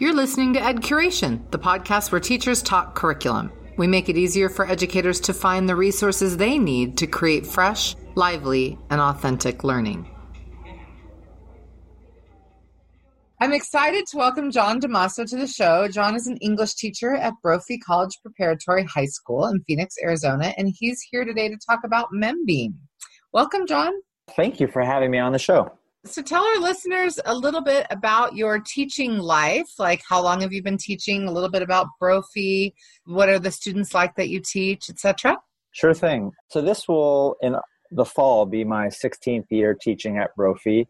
You're listening to Ed Curation, the podcast where teachers talk curriculum. We make it easier for educators to find the resources they need to create fresh, lively, and authentic learning. I'm excited to welcome John Damaso to the show. John is an English teacher at Brophy College Preparatory High School in Phoenix, Arizona, and he's here today to talk about MemBean. Welcome, John. Thank you for having me on the show. So, tell our listeners a little bit about your teaching life. Like, how long have you been teaching? A little bit about Brophy. What are the students like that you teach, etc. Sure thing. So, this will in the fall be my 16th year teaching at Brophy.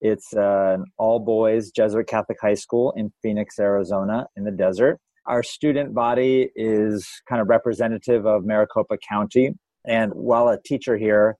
It's uh, an all boys Jesuit Catholic high school in Phoenix, Arizona, in the desert. Our student body is kind of representative of Maricopa County. And while a teacher here,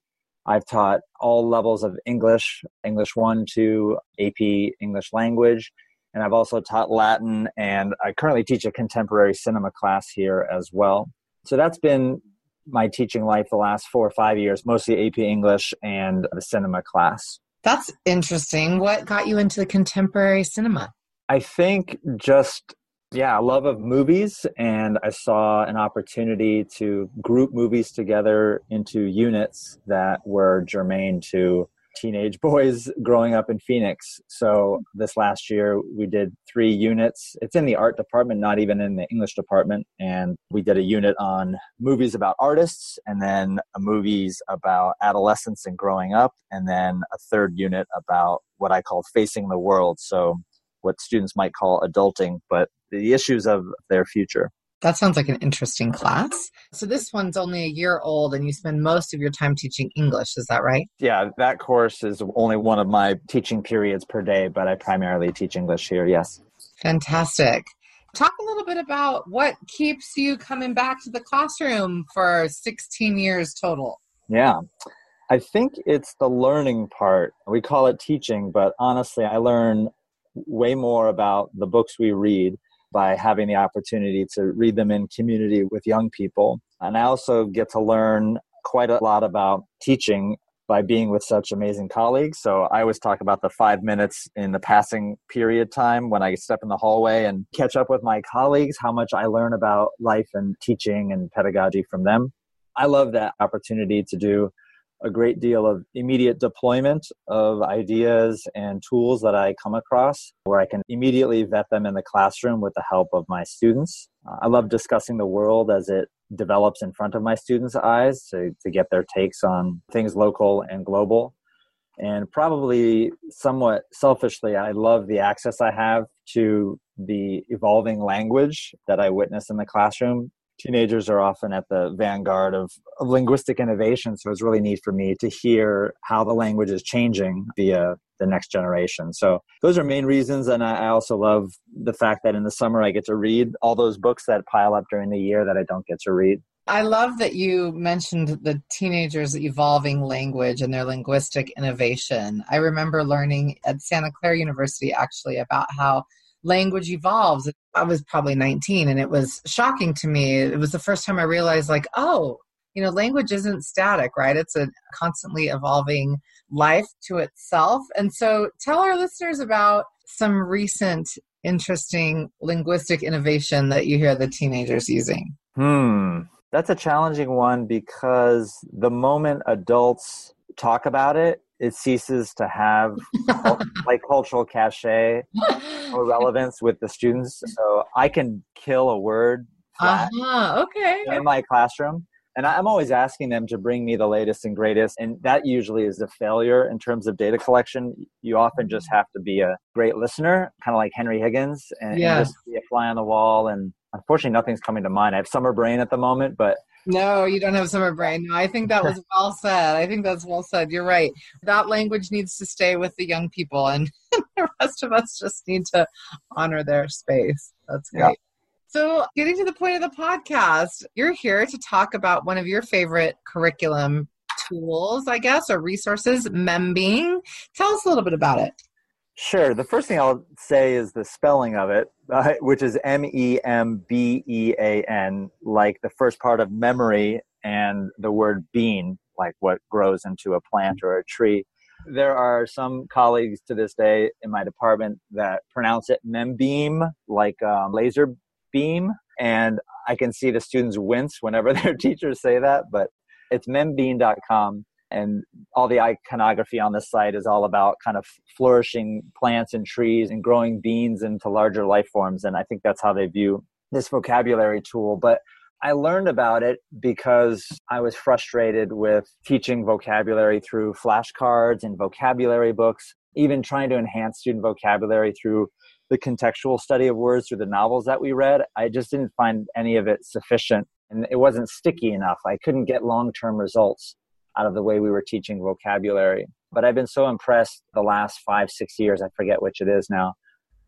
I've taught all levels of English, English 1 to AP English language. And I've also taught Latin, and I currently teach a contemporary cinema class here as well. So that's been my teaching life the last four or five years, mostly AP English and the cinema class. That's interesting. What got you into the contemporary cinema? I think just yeah, I love of movies, and I saw an opportunity to group movies together into units that were germane to teenage boys growing up in Phoenix. So this last year we did three units. It's in the art department, not even in the English department. And we did a unit on movies about artists and then movies about adolescence and growing up. And then a third unit about what I call facing the world. So what students might call adulting, but the issues of their future. That sounds like an interesting class. So this one's only a year old and you spend most of your time teaching English, is that right? Yeah, that course is only one of my teaching periods per day, but I primarily teach English here, yes. Fantastic. Talk a little bit about what keeps you coming back to the classroom for 16 years total. Yeah. I think it's the learning part. We call it teaching, but honestly, I learn way more about the books we read by having the opportunity to read them in community with young people. And I also get to learn quite a lot about teaching by being with such amazing colleagues. So I always talk about the five minutes in the passing period time when I step in the hallway and catch up with my colleagues, how much I learn about life and teaching and pedagogy from them. I love that opportunity to do a great deal of immediate deployment of ideas and tools that I come across where I can immediately vet them in the classroom with the help of my students. Uh, I love discussing the world as it develops in front of my students' eyes to, to get their takes on things local and global. And probably somewhat selfishly, I love the access I have to the evolving language that I witness in the classroom teenagers are often at the vanguard of, of linguistic innovation. So it's really neat for me to hear how the language is changing via the next generation. So those are main reasons. And I also love the fact that in the summer I get to read all those books that pile up during the year that I don't get to read. I love that you mentioned the teenagers' evolving language and their linguistic innovation. I remember learning at Santa Clara University actually about how language evolves. I was probably 19 and it was shocking to me. It was the first time I realized, like, oh, you know, language isn't static, right? It's a constantly evolving life to itself. And so tell our listeners about some recent interesting linguistic innovation that you hear the teenagers using. Hmm. That's a challenging one because the moment adults talk about it, it ceases to have like cultural cachet or relevance with the students. So I can kill a word uh-huh. okay. in my classroom. And I'm always asking them to bring me the latest and greatest. And that usually is a failure in terms of data collection. You often just have to be a great listener, kind of like Henry Higgins, and, yeah. and just be a fly on the wall. And unfortunately, nothing's coming to mind. I have summer brain at the moment, but no, you don't have summer brain. No, I think that was well said. I think that's well said. You're right. That language needs to stay with the young people, and the rest of us just need to honor their space. That's great. Yeah. So, getting to the point of the podcast, you're here to talk about one of your favorite curriculum tools, I guess, or resources, MemBean. Tell us a little bit about it. Sure. The first thing I'll say is the spelling of it, uh, which is M E M B E A N, like the first part of memory and the word bean, like what grows into a plant or a tree. there are some colleagues to this day in my department that pronounce it membeam, like um, laser beam. And I can see the students wince whenever their teachers say that, but it's membean.com. And all the iconography on the site is all about kind of flourishing plants and trees and growing beans into larger life forms. And I think that's how they view this vocabulary tool. But I learned about it because I was frustrated with teaching vocabulary through flashcards and vocabulary books, even trying to enhance student vocabulary through the contextual study of words through the novels that we read. I just didn't find any of it sufficient and it wasn't sticky enough. I couldn't get long term results out of the way we were teaching vocabulary. But I've been so impressed the last five, six years, I forget which it is now,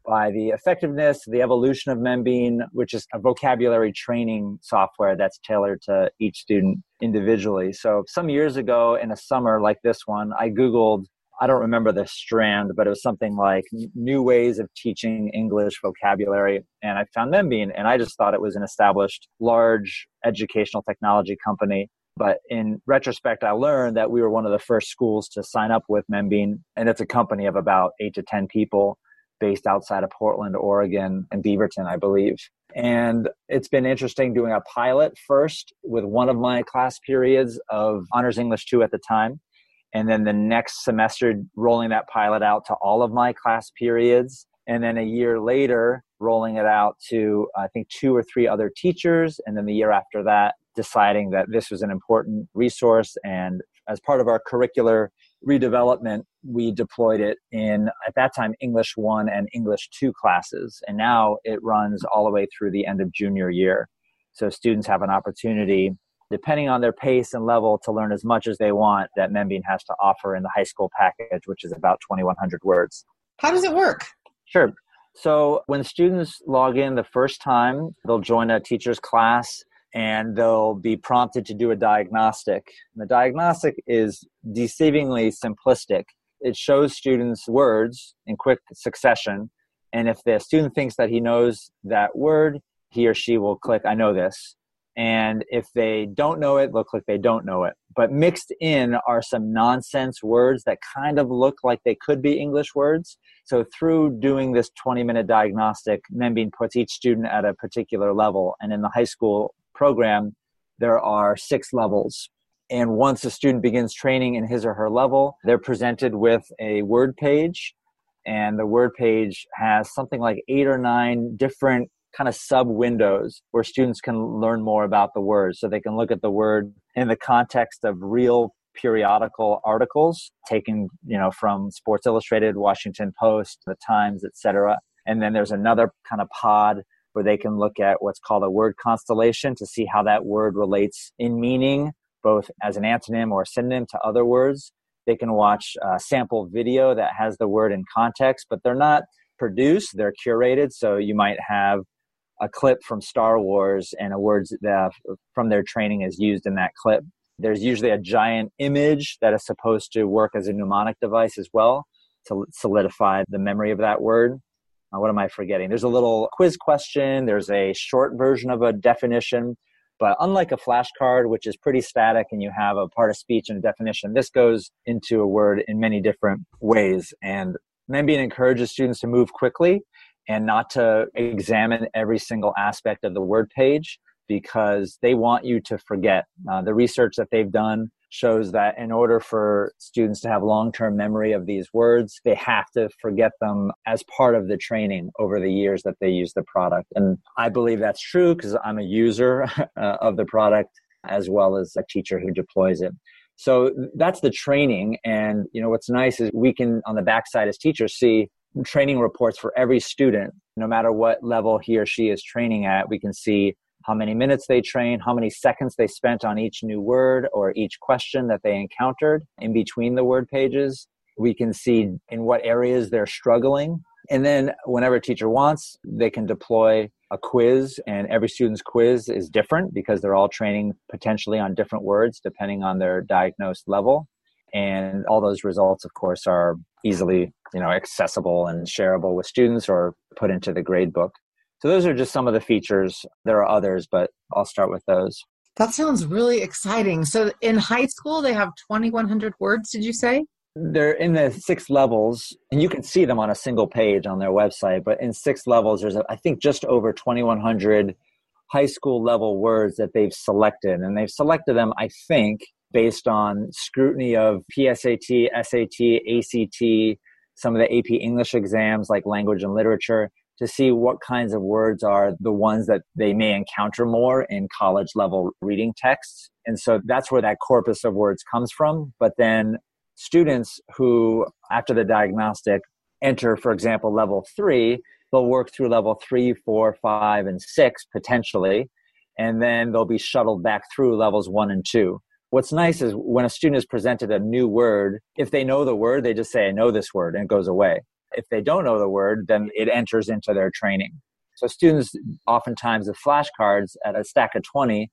by the effectiveness, the evolution of Membean, which is a vocabulary training software that's tailored to each student individually. So some years ago in a summer like this one, I Googled, I don't remember the strand, but it was something like new ways of teaching English vocabulary. And I found Membean and I just thought it was an established large educational technology company. But in retrospect, I learned that we were one of the first schools to sign up with Membean, and it's a company of about eight to 10 people based outside of Portland, Oregon, and Beaverton, I believe. And it's been interesting doing a pilot first with one of my class periods of Honors English 2 at the time. And then the next semester, rolling that pilot out to all of my class periods. And then a year later, rolling it out to, I think, two or three other teachers. And then the year after that, deciding that this was an important resource. And as part of our curricular redevelopment, we deployed it in, at that time, English 1 and English 2 classes. And now it runs all the way through the end of junior year. So students have an opportunity, depending on their pace and level, to learn as much as they want that Membean has to offer in the high school package, which is about 2,100 words. How does it work? Sure. So when students log in the first time, they'll join a teacher's class and they'll be prompted to do a diagnostic. And the diagnostic is deceivingly simplistic. It shows students words in quick succession. And if the student thinks that he knows that word, he or she will click, I know this. And if they don't know it, they'll click, they don't know it. But mixed in are some nonsense words that kind of look like they could be English words. So through doing this 20 minute diagnostic, Membean puts each student at a particular level. And in the high school program, there are six levels. And once a student begins training in his or her level, they're presented with a word page. And the word page has something like eight or nine different kind of sub windows where students can learn more about the word. So they can look at the word in the context of real periodical articles taken, you know, from Sports Illustrated, Washington Post, The Times, etc. And then there's another kind of pod where they can look at what's called a word constellation to see how that word relates in meaning, both as an antonym or a synonym to other words. They can watch a sample video that has the word in context, but they're not produced, they're curated. So you might have a clip from Star Wars and a word from their training is used in that clip. There's usually a giant image that is supposed to work as a mnemonic device as well to solidify the memory of that word. Uh, what am I forgetting? There's a little quiz question. There's a short version of a definition. But unlike a flashcard, which is pretty static and you have a part of speech and a definition, this goes into a word in many different ways. And Membean encourages students to move quickly and not to examine every single aspect of the word page because they want you to forget. Uh, the research that they've done shows that in order for students to have long term memory of these words, they have to forget them as part of the training over the years that they use the product. And I believe that's true because I'm a user uh, of the product as well as a teacher who deploys it. So that's the training. And, you know, what's nice is we can, on the backside as teachers, see training reports for every student, no matter what level he or she is training at. We can see how many minutes they trained, how many seconds they spent on each new word or each question that they encountered in between the word pages. We can see in what areas they're struggling. And then, whenever a teacher wants, they can deploy a quiz, and every student's quiz is different because they're all training potentially on different words depending on their diagnosed level. And all those results, of course, are easily you know accessible and shareable with students or put into the grade book so those are just some of the features. There are others, but I'll start with those. That sounds really exciting. So in high school, they have 2,100 words, did you say? they're in the six levels and you can see them on a single page on their website but in six levels there's i think just over 2100 high school level words that they've selected and they've selected them i think based on scrutiny of psat sat act some of the ap english exams like language and literature to see what kinds of words are the ones that they may encounter more in college level reading texts. And so that's where that corpus of words comes from. But then students who, after the diagnostic, enter, for example, level three, they'll work through level three, four, five, and six potentially. And then they'll be shuttled back through levels one and two. What's nice is when a student is presented a new word, if they know the word, they just say, I know this word, and it goes away. If they don't know the word, then it enters into their training. So students oftentimes with flashcards at a stack of 20,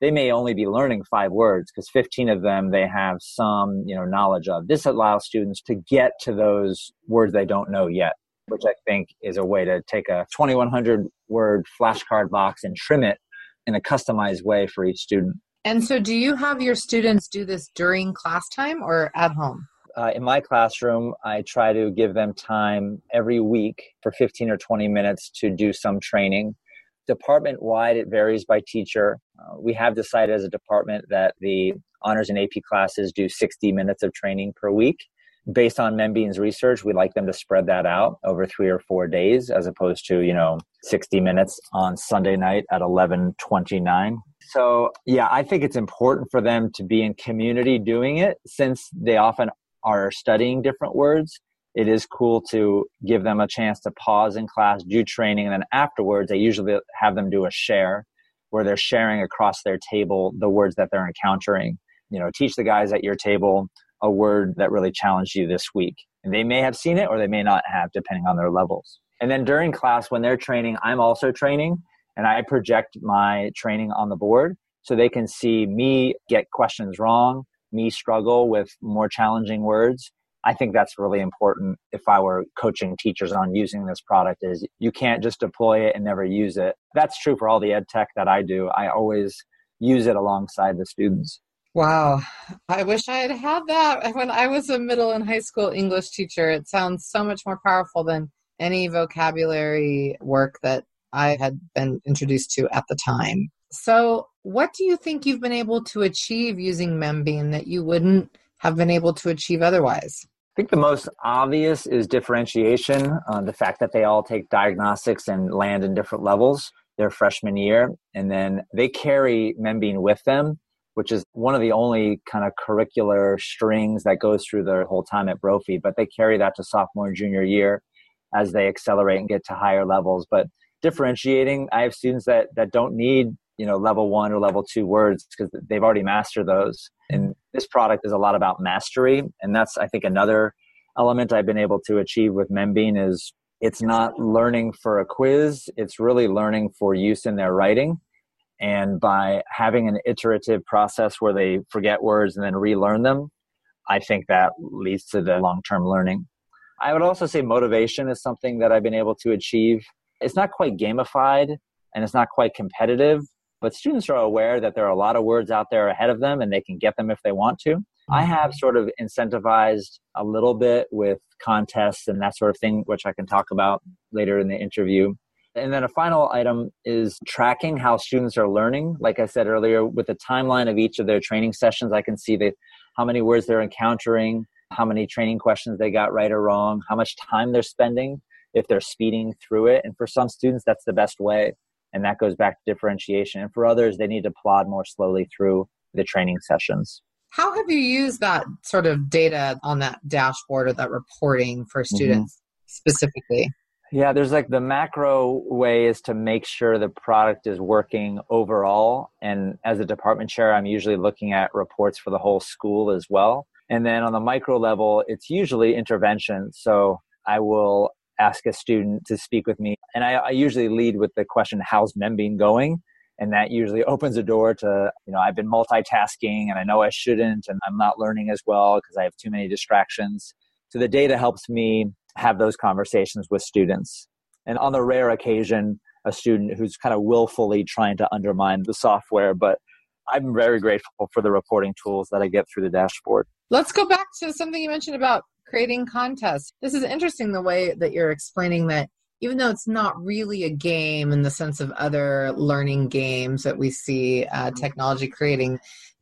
they may only be learning five words because 15 of them they have some you know knowledge of. This allows students to get to those words they don't know yet which i think is a way to take a 2100 word flashcard box and trim it in a customized way for each student. And so do you have your students do this during class time or at home uh, in my classroom, I try to give them time every week for 15 or 20 minutes to do some training department wide, it varies by teacher. Uh, we have decided as a department that the honors and AP classes do 60 minutes of training per week. Based on Membean's research, we'd like them to spread that out over three or four days as opposed to, you know, 60 minutes on Sunday night at 1129. So, yeah, I think it's important for them to be in community doing it since they often are studying different words it is cool to give them a chance to pause in class, do training, and then afterwards, I usually have them do a share where they're sharing across their table the words that they're encountering. You know, teach the guys at your table a word that really challenged you this week. And they may have seen it or they may not have, depending on their levels. And then during class, when they're training, I'm also training and I project my training on the board so they can see me get questions wrong, me struggle with more challenging words I think that's really important if I were coaching teachers on using this product is you can't just deploy it and never use it. That's true for all the ed tech that I do. I always use it alongside the students. Wow. I wish I had had that when I was a middle and high school English teacher. It sounds so much more powerful than any vocabulary work that I had been introduced to at the time. So, what do you think you've been able to achieve using Membean that you wouldn't have been able to achieve otherwise? I think the most obvious is differentiation. Uh, the fact that they all take diagnostics and land in different levels their freshman year, and then they carry Membean with them, which is one of the only kind of curricular strings that goes through their whole time at Brophy. But they carry that to sophomore and junior year as they accelerate and get to higher levels. But differentiating, I have students that that don't need you know level one or level two words because they've already mastered those. And this product is a lot about mastery. And that's i think another element i've been able to achieve with membean is it's not learning for a quiz. It's really learning for use in their writing. And by having an iterative process where they forget words and then relearn them i think that leads to the long-term learning. I would also say motivation is something that i've been able to achieve. It's not quite gamified and it's not quite competitive but students are aware that there are a lot of words out there ahead of them and they can get them if they want to. I mm-hmm. have sort of incentivized a little bit with contests and that sort of thing, which I can talk about later in the interview. And then a final item is tracking how students are learning. Like I said earlier, with the timeline of each of their training sessions, I can see that how many words they're encountering, how many training questions they got right or wrong, how much time they're spending, if they're speeding through it. And for some students, that's the best way and that goes back to differentiation. And for others they need to plod more slowly through the training sessions. How have you used that sort of data on that dashboard or that reporting for mm-hmm. students mm-hmm. specifically? Yeah there's like the macro way is to make sure the product is working overall. And as a department chair i'm usually looking at reports for the whole school as well. And then on the micro level it's usually intervention. So i will ask a student to speak with me. And I, I usually lead with the question, how's Membean going? And that usually opens a door to, you know, I've been multitasking and I know I shouldn't and I'm not learning as well because I have too many distractions. So the data helps me have those conversations with students. And on the rare occasion, a student who's kind of willfully trying to undermine the software, but I'm very grateful for the reporting tools that I get through the dashboard. Let's go back to something you mentioned about creating contests. This is interesting the way that you're explaining that even though it's not really a game in the sense of other learning games that we see uh, mm-hmm. technology creating,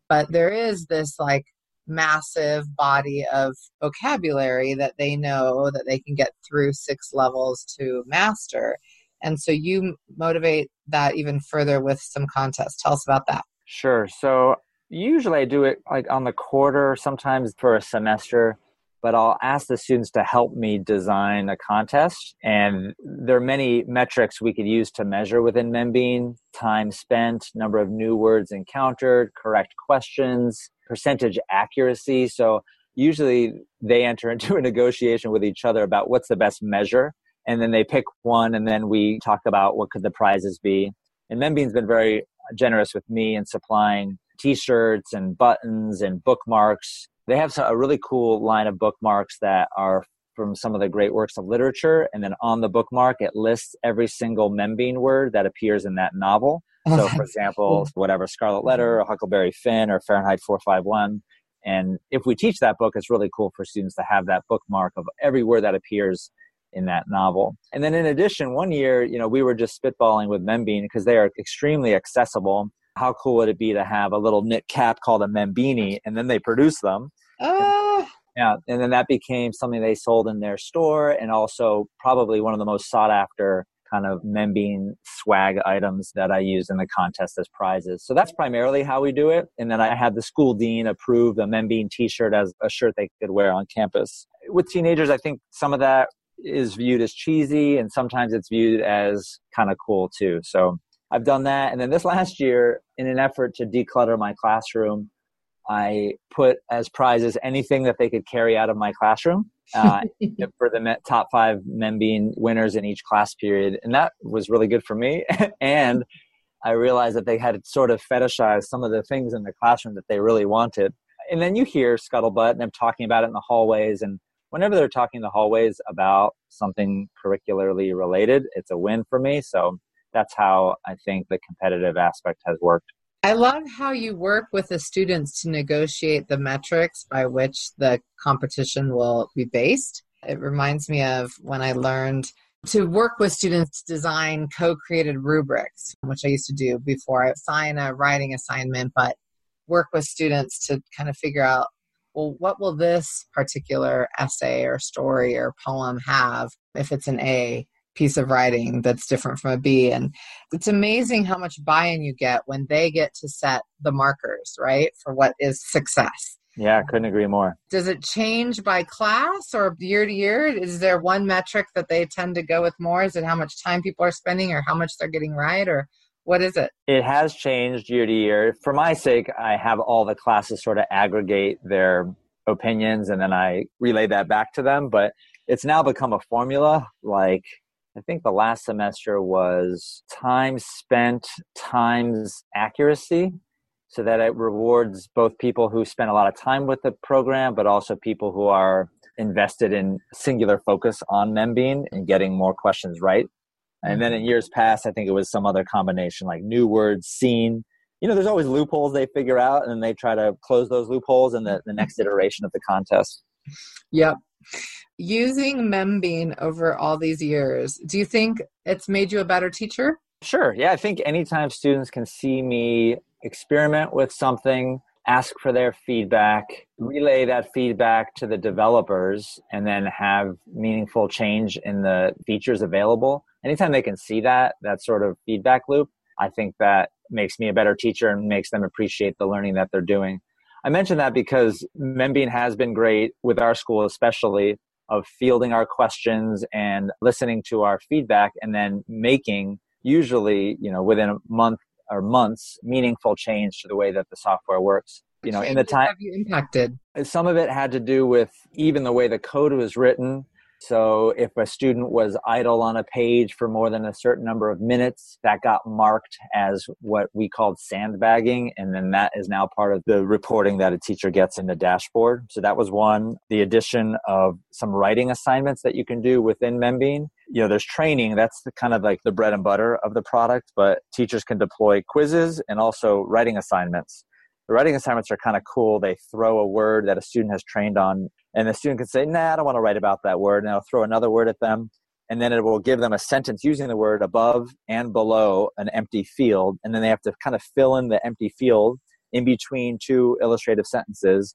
but there is this like massive body of vocabulary that they know that they can get through six levels to master. And so you motivate that even further with some contests. Tell us about that. Sure. So usually I do it like on the quarter, sometimes for a semester but I'll ask the students to help me design a contest. And there are many metrics we could use to measure within Membean time spent, number of new words encountered, correct questions, percentage accuracy. So usually they enter into a negotiation with each other about what's the best measure. And then they pick one, and then we talk about what could the prizes be. And Membean's been very generous with me in supplying t-shirts and buttons and bookmarks they have a really cool line of bookmarks that are from some of the great works of literature. And then on the bookmark, it lists every single Membean word that appears in that novel. Oh, so, for example, whatever Scarlet Letter, or Huckleberry Finn, or Fahrenheit 451. And if we teach that book, it's really cool for students to have that bookmark of every word that appears in that novel. And then in addition, one year, you know, we were just spitballing with Membean because they are extremely accessible how cool would it be to have a little knit cap called a Membini, and then they produce them. Uh. yeah, and then that became something they sold in their store, and also probably one of the most sought after kind of Membean swag items that I use in the contest as prizes. So that's primarily how we do it. And then I had the school dean approve a Membean t-shirt as a shirt they could wear on campus. With teenagers, I think some of that is viewed as cheesy and sometimes it's viewed as kind of cool too. So I've done that. And then this last year, in an effort to declutter my classroom, I put as prizes anything that they could carry out of my classroom uh, for the top five Membean winners in each class period. And that was really good for me. and I realized that they had sort of fetishized some of the things in the classroom that they really wanted. And then you hear Scuttlebutt and them talking about it in the hallways. And whenever they're talking in the hallways about something curricularly related, it's a win for me. So that's how I think the competitive aspect has worked. I love how you work with the students to negotiate the metrics by which the competition will be based. It reminds me of when I learned to work with students to design co-created rubrics, which I used to do before I assign a writing assignment, but work with students to kind of figure out, well, what will this particular essay or story or poem have if it's an A? Piece of writing that's different from a B. And it's amazing how much buy in you get when they get to set the markers, right, for what is success. Yeah, I couldn't agree more. Does it change by class or year to year? Is there one metric that they tend to go with more? Is it how much time people are spending or how much they're getting right or what is it? It has changed year to year. For my sake, I have all the classes sort of aggregate their opinions and then I relay that back to them. But it's now become a formula like I think the last semester was time spent times accuracy so that it rewards both people who spend a lot of time with the program, but also people who are invested in singular focus on Membean and getting more questions right. And then in mm-hmm. years past, I think it was some other combination like new words, seen. You know, there's always loopholes they figure out and they try to close those loopholes in the, the next iteration of the contest. Yep using Membean over all these years, do you think it's made you a better teacher? Sure. Yeah, I think anytime students can see me experiment with something, ask for their feedback, relay that feedback to the developers, and then have meaningful change in the features available. Anytime they can see that, that sort of feedback loop, I think that makes me a better teacher and makes them appreciate the learning that they're doing. I mention that because Membean has been great with our school, especially of fielding our questions and listening to our feedback and then making usually you know within a month or months meaningful change to the way that the software works you know in the time have you impacted? Some of it had to do with even the way the code was written so if a student was idle on a page for more than a certain number of minutes, that got marked as what we called sandbagging. And then that is now part of the reporting that a teacher gets in the dashboard. So that was one. The addition of some writing assignments that you can do within Membean. You know, there's training. That's the kind of like the bread and butter of the product, but teachers can deploy quizzes and also writing assignments. The writing assignments are kind of cool. They throw a word that a student has trained on, and the student can say, nah, I don't want to write about that word. And I'll throw another word at them. And then it will give them a sentence using the word above and below an empty field. And then they have to kind of fill in the empty field in between two illustrative sentences,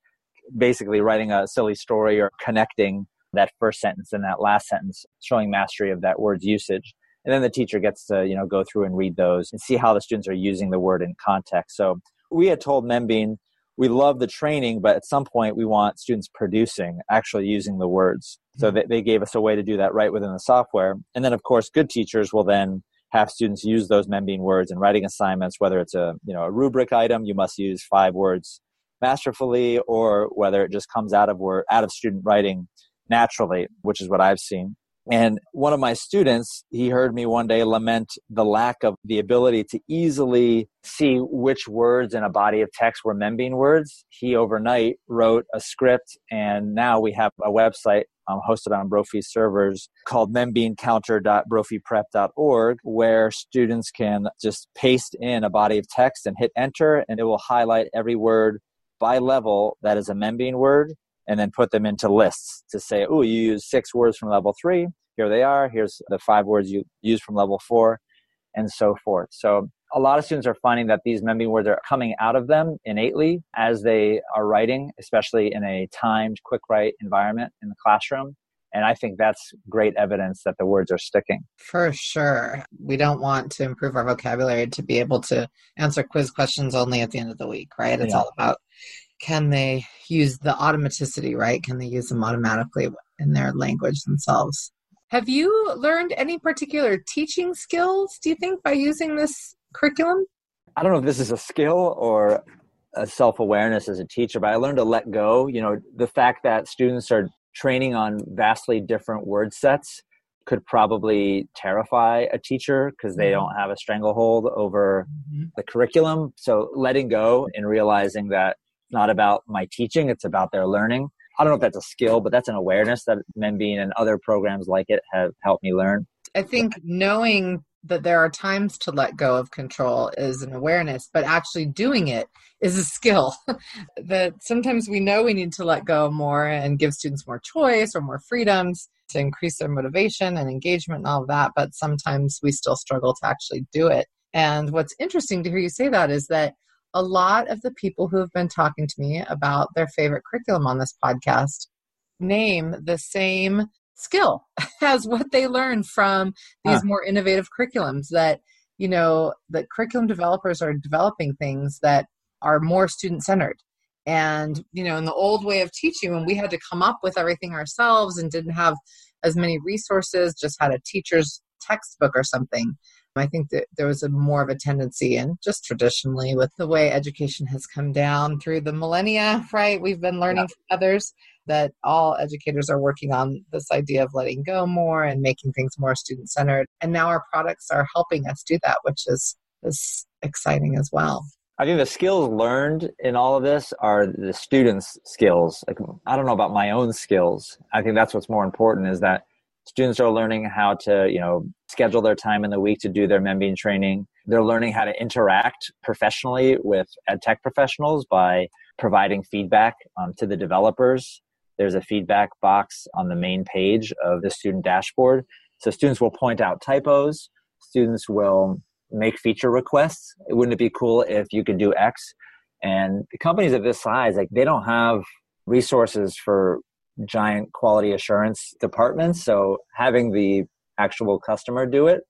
basically writing a silly story or connecting that first sentence and that last sentence, showing mastery of that word's usage. And then the teacher gets to, you know, go through and read those and see how the students are using the word in context. So we had told Membean we love the training, but at some point we want students producing, actually using the words. So mm-hmm. they, they gave us a way to do that right within the software. And then of course good teachers will then have students use those Membean words in writing assignments, whether it's a you know a rubric item, you must use five words masterfully, or whether it just comes out of word out of student writing naturally, which is what I've seen. And one of my students, he heard me one day lament the lack of the ability to easily see which words in a body of text were Membean words. He overnight wrote a script, and now we have a website um, hosted on Brophy servers called membeancounter.brophyprep.org, where students can just paste in a body of text and hit enter, and it will highlight every word by level that is a Membean word and then put them into lists to say, oh, you use six words from level three. Here they are. Here's the five words you use from level four, and so forth. So a lot of students are finding that these Membean words are coming out of them innately as they are writing, especially in a timed, quick write environment in the classroom. And I think that's great evidence that the words are sticking. For sure. We don't want to improve our vocabulary to be able to answer quiz questions only at the end of the week, right? It's yeah. all about can they use the automaticity, right? Can they use them automatically in their language themselves? Have you learned any particular teaching skills, do you think, by using this curriculum? I don't know if this is a skill or a self awareness as a teacher, but I learned to let go. You know, the fact that students are training on vastly different word sets could probably terrify a teacher because they mm-hmm. don't have a stranglehold over mm-hmm. the curriculum. So letting go and realizing that not about my teaching, it's about their learning. I don't know if that's a skill, but that's an awareness that Membean and other programs like it have helped me learn. I think knowing that there are times to let go of control is an awareness, but actually doing it is a skill. that sometimes we know we need to let go more and give students more choice or more freedoms to increase their motivation and engagement and all of that, but sometimes we still struggle to actually do it. And what's interesting to hear you say that is that a lot of the people who have been talking to me about their favorite curriculum on this podcast name the same skill as what they learned from these huh. more innovative curriculums that you know the curriculum developers are developing things that are more student centered and you know in the old way of teaching when we had to come up with everything ourselves and didn't have as many resources just had a teacher's textbook or something I think that there was a more of a tendency, and just traditionally with the way education has come down through the millennia, right? We've been learning yeah. from others that all educators are working on this idea of letting go more and making things more student centered. And now our products are helping us do that, which is, is exciting as well. I think the skills learned in all of this are the students' skills. Like, I don't know about my own skills. I think that's what's more important is that students are learning how to you know schedule their time in the week to do their membean training. They're learning how to interact professionally with ed tech professionals by providing feedback um, to the developers. There's a feedback box on the main page of the student dashboard. So students will point out typos. Students will make feature requests. Wouldn't it be cool if you could do x? And companies of this size like they don't have resources for giant quality assurance departments. So having the actual customer do it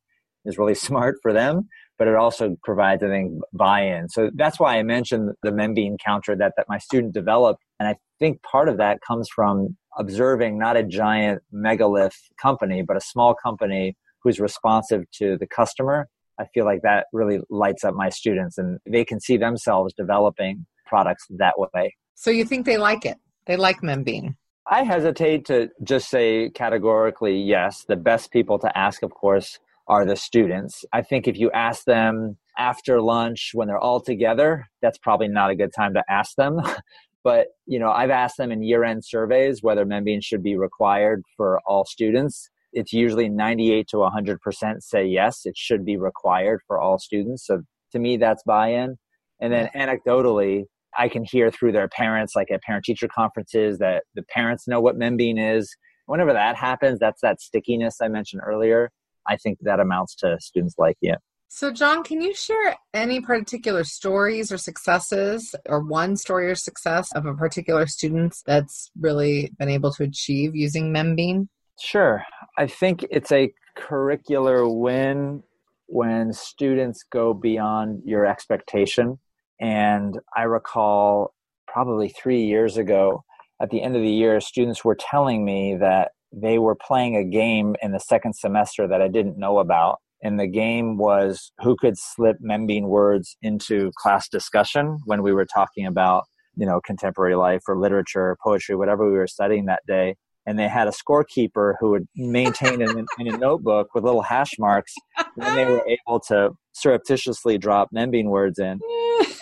is really smart for them, but it also provides, I think, buy-in. So that's why I mentioned the Membean counter that, that my student developed. And I think part of that comes from observing not a giant megalith company, but a small company who's responsive to the customer. I feel like that really lights up my students and they can see themselves developing products that way. So you think they like it? They like Membean? I hesitate to just say categorically yes. The best people to ask, of course, are the students. I think if you ask them after lunch when they're all together, that's probably not a good time to ask them. but, you know, I've asked them in year end surveys whether Membean should be required for all students. It's usually 98 to 100% say yes, it should be required for all students. So to me, that's buy in. And then anecdotally, I can hear through their parents, like at parent teacher conferences, that the parents know what Membean is. Whenever that happens, that's that stickiness I mentioned earlier. I think that amounts to students liking it. So, John, can you share any particular stories or successes, or one story or success of a particular student that's really been able to achieve using Membean? Sure. I think it's a curricular win when students go beyond your expectation. And I recall probably three years ago, at the end of the year, students were telling me that they were playing a game in the second semester that I didn't know about. And the game was who could slip Membean words into class discussion when we were talking about, you know, contemporary life or literature, or poetry, whatever we were studying that day and they had a scorekeeper who would maintain in, in a notebook with little hash marks and they were able to surreptitiously drop Membean words in.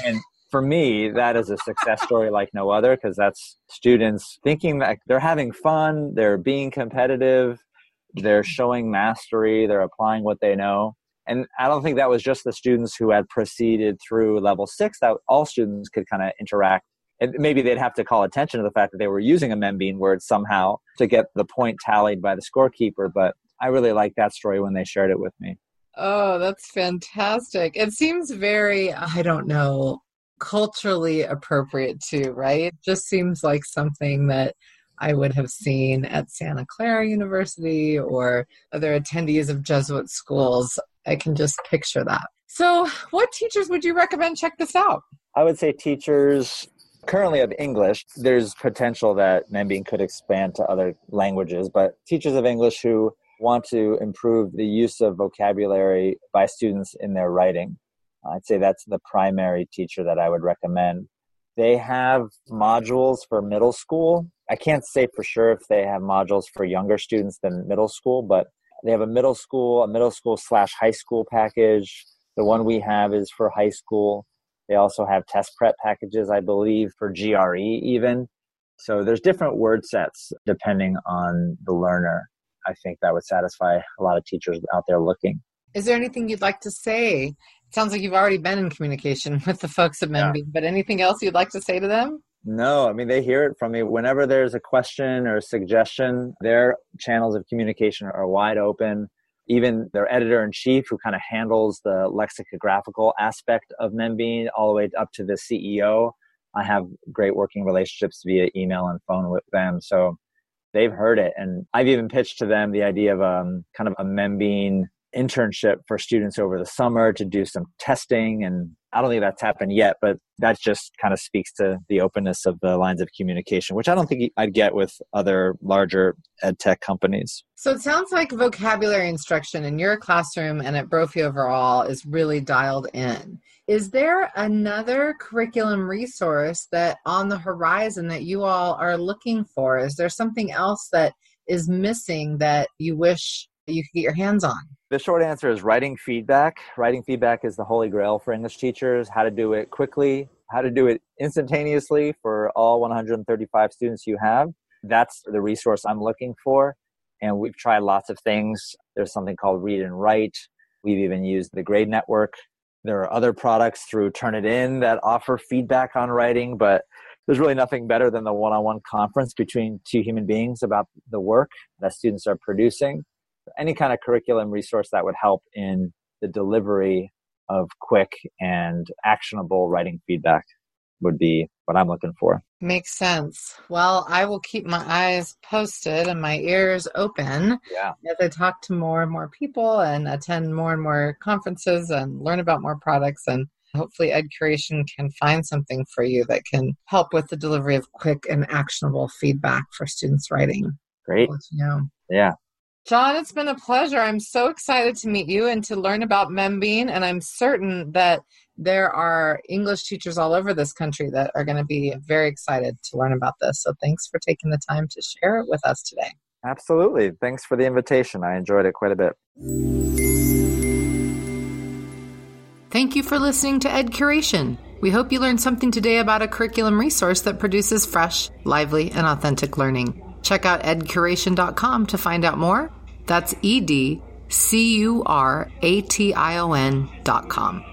And for me, that is a success story like no other because that's students thinking that they're having fun, they're being competitive, they're showing mastery, they're applying what they know. And I don't think that was just the students who had proceeded through level six, that all students could kind of interact and maybe they'd have to call attention to the fact that they were using a Membean word somehow to get the point tallied by the scorekeeper. But I really liked that story when they shared it with me. Oh, that's fantastic. It seems very, I don't know, culturally appropriate too, right? It just seems like something that I would have seen at Santa Clara University or other attendees of Jesuit schools. I can just picture that. So, what teachers would you recommend check this out? I would say teachers currently of English, there's potential that Membean could expand to other languages, but teachers of English who want to improve the use of vocabulary by students in their writing, I'd say that's the primary teacher that I would recommend. They have modules for middle school. I can't say for sure if they have modules for younger students than middle school, but they have a middle school, a middle school slash high school package. The one we have is for high school. They also have test prep packages, I believe, for GRE even. So there's different word sets depending on the learner. I think that would satisfy a lot of teachers out there looking. Is there anything you'd like to say? It sounds like you've already been in communication with the folks at Membean, yeah. but anything else you'd like to say to them? No, I mean, they hear it from me. Whenever there's a question or a suggestion, their channels of communication are wide open even their editor in chief, who kind of handles the lexicographical aspect of Membean, all the way up to the CEO. I have great working relationships via email and phone with them. So they've heard it. And I've even pitched to them the idea of um, kind of a Membean internship for students over the summer to do some testing and I don't think that's happened yet, but that just kind of speaks to the openness of the lines of communication, which I don't think I'd get with other larger ed tech companies. So it sounds like vocabulary instruction in your classroom and at Brophy overall is really dialed in. Is there another curriculum resource that on the horizon that you all are looking for? Is there something else that is missing that you wish you could get your hands on? The short answer is writing feedback. Writing feedback is the holy grail for English teachers. How to do it quickly, how to do it instantaneously for all 135 students you have. That's the resource I'm looking for. And we've tried lots of things. There's something called Read and Write. We've even used the Grade Network. There are other products through Turnitin that offer feedback on writing, but there's really nothing better than the one on one conference between two human beings about the work that students are producing any kind of curriculum resource that would help in the delivery of quick and actionable writing feedback would be what I'm looking for. Makes sense. Well, I will keep my eyes posted and my ears open yeah. as I talk to more and more people and attend more and more conferences and learn about more products and hopefully ed curation can find something for you that can help with the delivery of quick and actionable feedback for students writing. Great. You know. Yeah. John, it's been a pleasure. I'm so excited to meet you and to learn about Membean, and I'm certain that there are English teachers all over this country that are going to be very excited to learn about this. So thanks for taking the time to share it with us today. Absolutely. Thanks for the invitation. I enjoyed it quite a bit. Thank you for listening to Ed Curation. We hope you learned something today about a curriculum resource that produces fresh, lively, and authentic learning. Check out edcuration.com to find out more. That's E D C U R A T I O N.com.